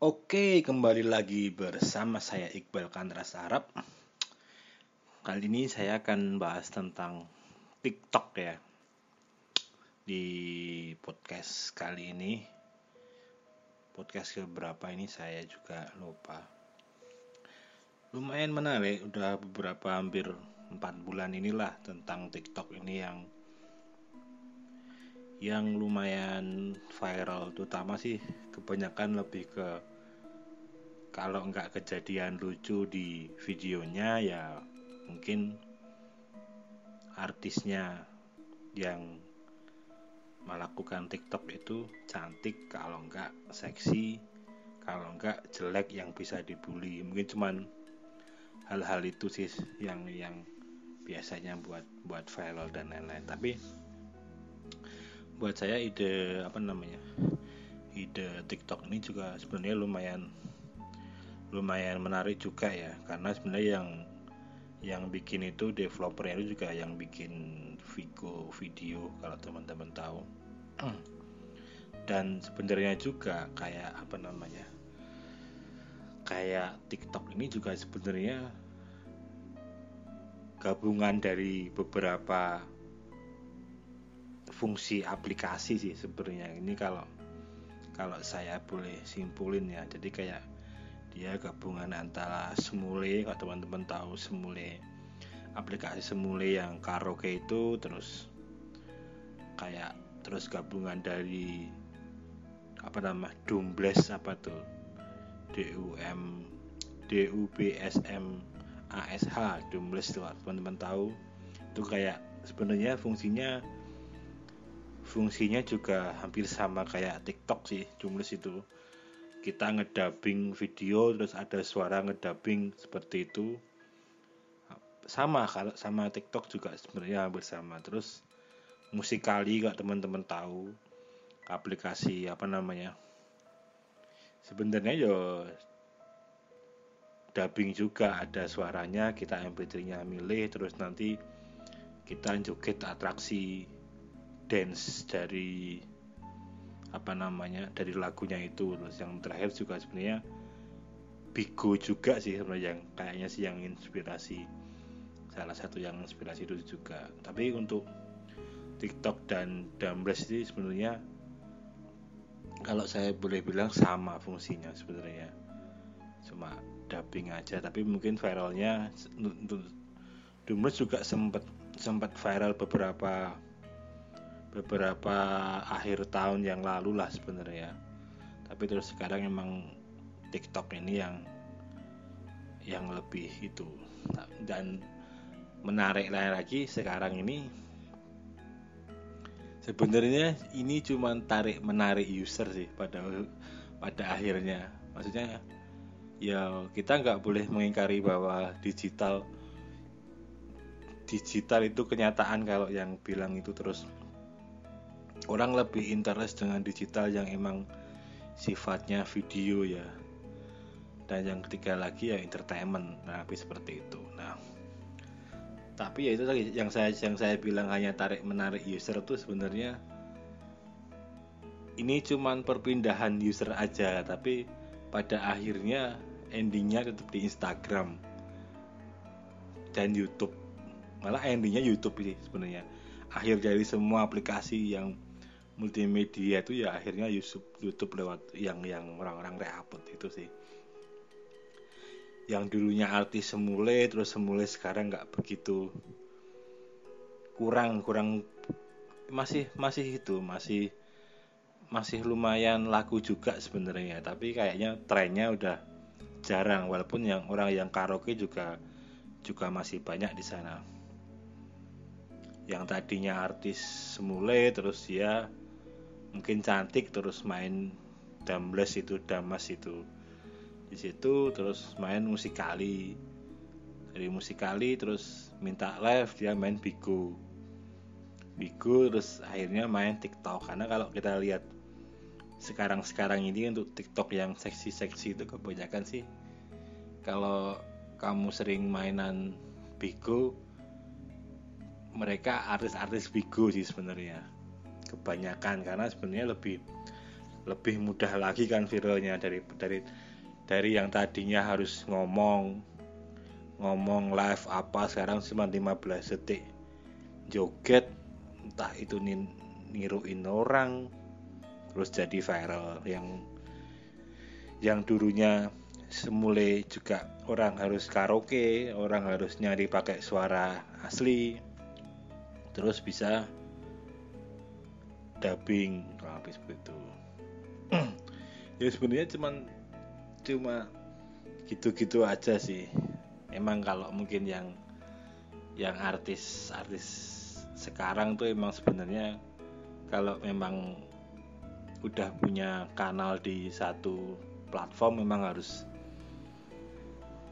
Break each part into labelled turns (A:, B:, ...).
A: Oke, kembali lagi bersama saya Iqbal Kandras Arab. Kali ini saya akan bahas tentang TikTok ya. Di podcast kali ini, podcast keberapa ini saya juga lupa. Lumayan menarik, udah beberapa hampir 4 bulan inilah tentang TikTok ini yang yang lumayan viral terutama sih kebanyakan lebih ke kalau nggak kejadian lucu di videonya ya mungkin artisnya yang melakukan TikTok itu cantik kalau nggak seksi kalau nggak jelek yang bisa dibully. Mungkin cuman hal-hal itu sih yang yang biasanya buat buat viral dan lain-lain. Tapi buat saya ide apa namanya ide TikTok ini juga sebenarnya lumayan lumayan menarik juga ya karena sebenarnya yang yang bikin itu developernya itu juga yang bikin video video kalau teman-teman tahu. Dan sebenarnya juga kayak apa namanya kayak TikTok ini juga sebenarnya gabungan dari beberapa fungsi aplikasi sih sebenarnya. Ini kalau kalau saya boleh simpulin ya jadi kayak dia gabungan antara Semule kalau teman-teman tahu Semule aplikasi Semule yang karaoke itu terus kayak terus gabungan dari apa nama Dumbles apa tuh? D U M D U B Dumbles tuh teman-teman tahu. Itu kayak sebenarnya fungsinya fungsinya juga hampir sama kayak TikTok sih jumlah itu kita ngedabing video terus ada suara ngedabing seperti itu. Sama kalau sama TikTok juga sebenarnya hampir sama. Terus musikali kalau teman-teman tahu aplikasi apa namanya. Sebenarnya yo dubbing juga ada suaranya kita MP3-nya milih terus nanti kita joget atraksi dance dari apa namanya dari lagunya itu. Terus yang terakhir juga sebenarnya Bigo juga sih sebenarnya yang kayaknya sih yang inspirasi. Salah satu yang inspirasi itu juga. Tapi untuk TikTok dan Dumbles ini sebenarnya kalau saya boleh bilang sama fungsinya sebenarnya. Cuma dubbing aja. Tapi mungkin viralnya Dumbles juga sempat sempat viral beberapa beberapa akhir tahun yang lalu lah sebenarnya. Tapi terus sekarang emang TikTok ini yang yang lebih itu. Dan menarik lagi sekarang ini. Sebenarnya ini cuma tarik menarik user sih pada pada akhirnya. Maksudnya ya kita nggak boleh mengingkari bahwa digital digital itu kenyataan kalau yang bilang itu terus orang lebih interest dengan digital yang emang sifatnya video ya. Dan yang ketiga lagi ya entertainment. Nah tapi seperti itu. Nah tapi ya itu tadi yang saya yang saya bilang hanya tarik menarik user tuh sebenarnya ini cuman perpindahan user aja tapi pada akhirnya endingnya tetap di Instagram dan YouTube. Malah endingnya YouTube sih sebenarnya. Akhir dari semua aplikasi yang multimedia itu ya akhirnya YouTube YouTube lewat yang yang orang-orang reupload itu sih. Yang dulunya artis semule terus semule sekarang nggak begitu kurang kurang masih masih itu masih masih lumayan laku juga sebenarnya. Tapi kayaknya trennya udah jarang walaupun yang orang yang karaoke juga juga masih banyak di sana. Yang tadinya artis semule terus dia mungkin cantik terus main dambles itu damas itu. Di situ terus main musikali. Dari musikali terus minta live dia main bigo. Bigo terus akhirnya main tiktok. Karena kalau kita lihat sekarang sekarang ini untuk tiktok yang seksi seksi itu kebanyakan sih kalau kamu sering mainan bigo mereka artis-artis bigo sih sebenarnya kebanyakan karena sebenarnya lebih lebih mudah lagi kan viralnya dari dari dari yang tadinya harus ngomong ngomong live apa sekarang cuma 15 detik. Joget entah itu niruin orang terus jadi viral. Yang yang dulunya semula juga orang harus karaoke orang harus nyari pakai suara asli terus bisa dubbing. Habis begitu. Ya sebenarnya cuman cuma gitu-gitu aja sih. Emang kalau mungkin yang yang artis artis sekarang tuh emang sebenarnya kalau memang udah punya kanal di satu platform memang harus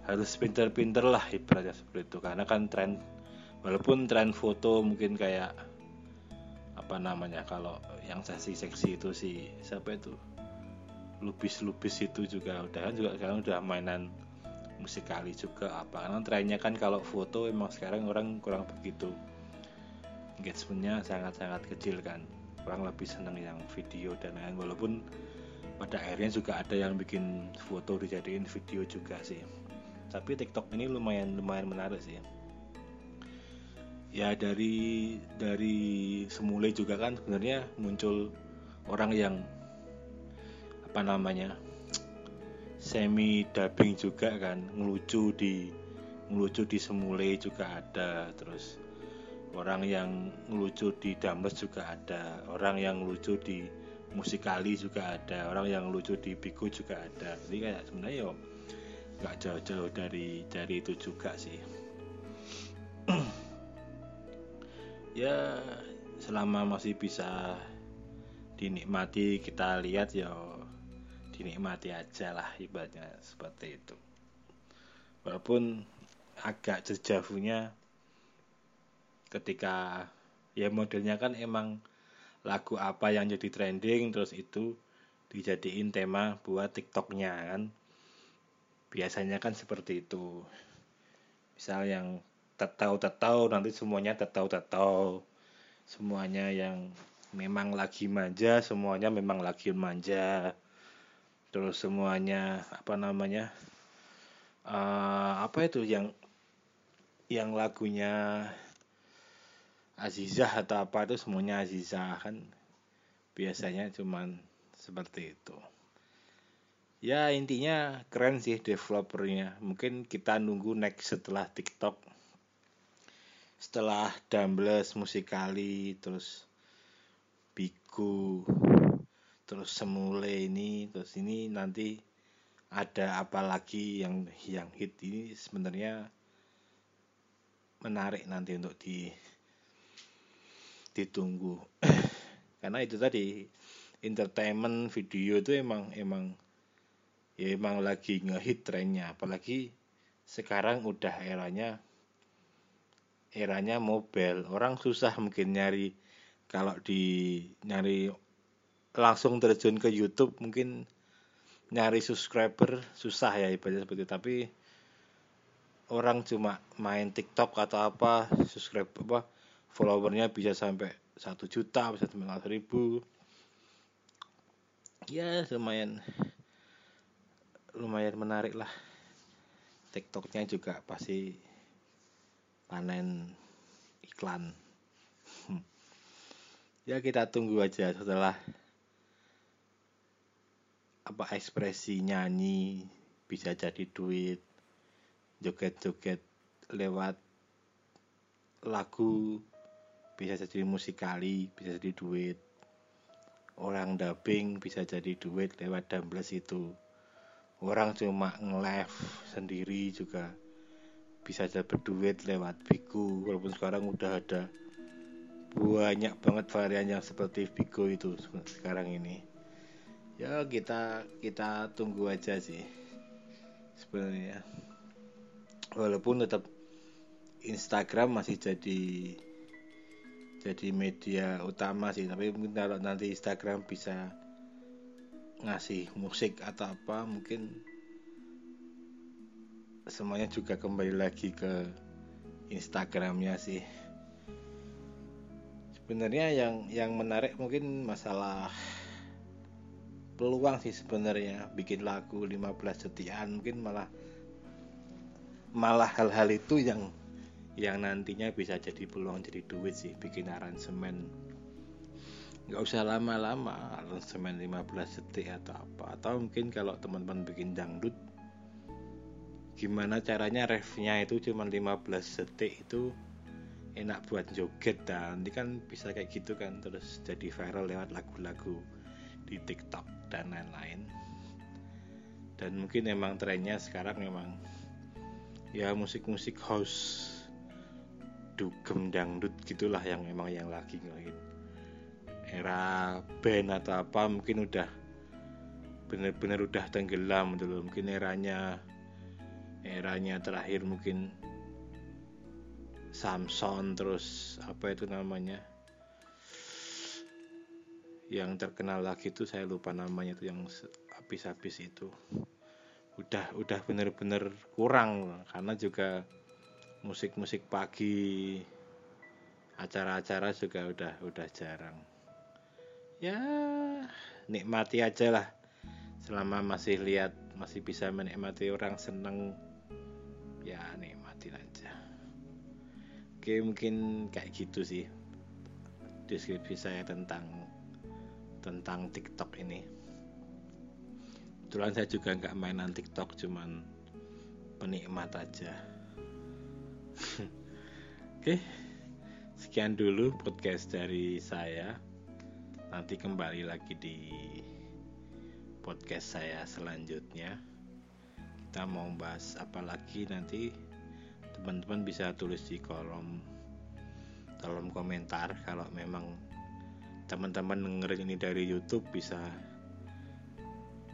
A: harus pinter-pinter lah ibaratnya seperti itu. Karena kan tren walaupun tren foto mungkin kayak apa namanya kalau yang seksi-seksi itu sih siapa itu? Lubis-lubis itu juga udah kan juga sekarang udah mainan musikali juga apa. Karena trennya kan kalau foto emang sekarang orang kurang begitu. Engagementnya sangat-sangat kecil kan. Orang lebih seneng yang video dan lain walaupun pada akhirnya juga ada yang bikin foto dijadiin video juga sih. Tapi TikTok ini lumayan lumayan menarik sih ya dari dari semula juga kan sebenarnya muncul orang yang apa namanya semi dubbing juga kan ngelucu di ngelucu di semule juga ada terus orang yang ngelucu di Dames juga ada orang yang ngelucu di musikali juga ada orang yang lucu di Biku juga ada. Jadi kayak sebenarnya yo nggak jauh-jauh dari dari itu juga sih ya selama masih bisa dinikmati kita lihat ya dinikmati aja lah ibaratnya seperti itu. Walaupun agak jauhnya ketika ya modelnya kan emang lagu apa yang jadi trending terus itu dijadiin tema buat tiktoknya kan. Biasanya kan seperti itu. Misal yang tetau tetau nanti semuanya tetau tetau. Semuanya yang memang lagi manja semuanya memang lagi manja. Terus semuanya apa namanya uh, apa itu yang yang lagunya Azizah atau apa itu semuanya Azizah kan. Biasanya cuman seperti itu. Ya intinya keren sih developernya. Mungkin kita nunggu next setelah TikTok setelah Dumbles musikali terus Biku terus semule ini terus ini nanti ada apa lagi yang yang hit ini sebenarnya menarik nanti untuk di ditunggu. Karena itu tadi entertainment video itu emang emang ya emang lagi ngehit trennya. Apalagi sekarang udah eranya eranya mobile. Orang susah mungkin nyari kalau di nyari langsung terjun ke YouTube mungkin nyari subscriber susah ya ibaratnya seperti itu. Tapi orang cuma main TikTok atau apa subscribe apa followernya bisa sampai satu juta bisa sampai ribu. Ya lumayan lumayan menarik lah. TikToknya juga pasti panen iklan. Ya kita tunggu aja setelah apa ekspresi nyanyi bisa jadi duit joget-joget lewat lagu bisa jadi musikali bisa jadi duit. Orang dubbing bisa jadi duit lewat dumbles itu. Orang cuma nge-live sendiri juga bisa dapat duit lewat Bigo walaupun sekarang udah ada banyak banget varian yang seperti Bigo itu sekarang ini. Ya kita kita tunggu aja sih sebenarnya. Walaupun tetap Instagram masih jadi jadi media utama sih tapi mungkin kalau nanti Instagram bisa ngasih musik atau apa mungkin semuanya juga kembali lagi ke Instagramnya sih. Sebenarnya yang yang menarik mungkin masalah peluang sih sebenarnya. Bikin lagu 15 detikan mungkin malah malah hal-hal itu yang yang nantinya bisa jadi peluang jadi duit sih bikin aransemen. Nggak usah lama-lama aransemen 15 detik atau apa. Atau mungkin kalau teman-teman bikin dangdut gimana caranya refnya itu cuma 15 detik itu enak buat joget dan nanti kan bisa kayak gitu kan terus jadi viral lewat lagu-lagu di TikTok dan lain-lain. Dan mungkin emang trennya sekarang memang ya musik-musik house dugem dangdut gitulah yang memang yang lagi ngelain era band atau apa mungkin udah bener-bener udah tenggelam dulu. Mungkin eranya eranya terakhir mungkin Samson terus apa itu namanya? Yang terkenal lagi itu saya lupa namanya itu yang habis-habis itu. Udah udah bener-bener kurang karena juga musik-musik pagi acara-acara juga udah udah jarang. Ya nikmati aja lah. Selama masih lihat masih bisa menikmati orang seneng ya nikmati aja Oke mungkin kayak gitu sih deskripsi saya tentang tentang TikTok ini. Kebetulan saya juga nggak mainan TikTok, cuman penikmat aja. Oke, sekian dulu podcast dari saya. Nanti kembali lagi di podcast saya selanjutnya. Kita mau bahas apa lagi nanti teman-teman bisa tulis di kolom kolom komentar. Kalau memang teman-teman dengerin ini dari YouTube bisa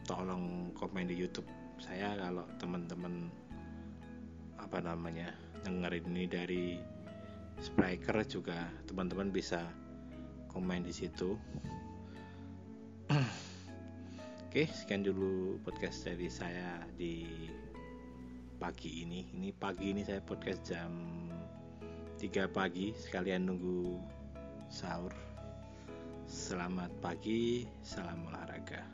A: tolong komen di YouTube saya. Kalau teman-teman apa namanya dengerin ini dari Spreaker juga teman-teman bisa komen di situ Oke, sekian dulu podcast dari saya di pagi ini. Ini pagi ini saya podcast jam 3 pagi. Sekalian nunggu sahur. Selamat pagi salam olahraga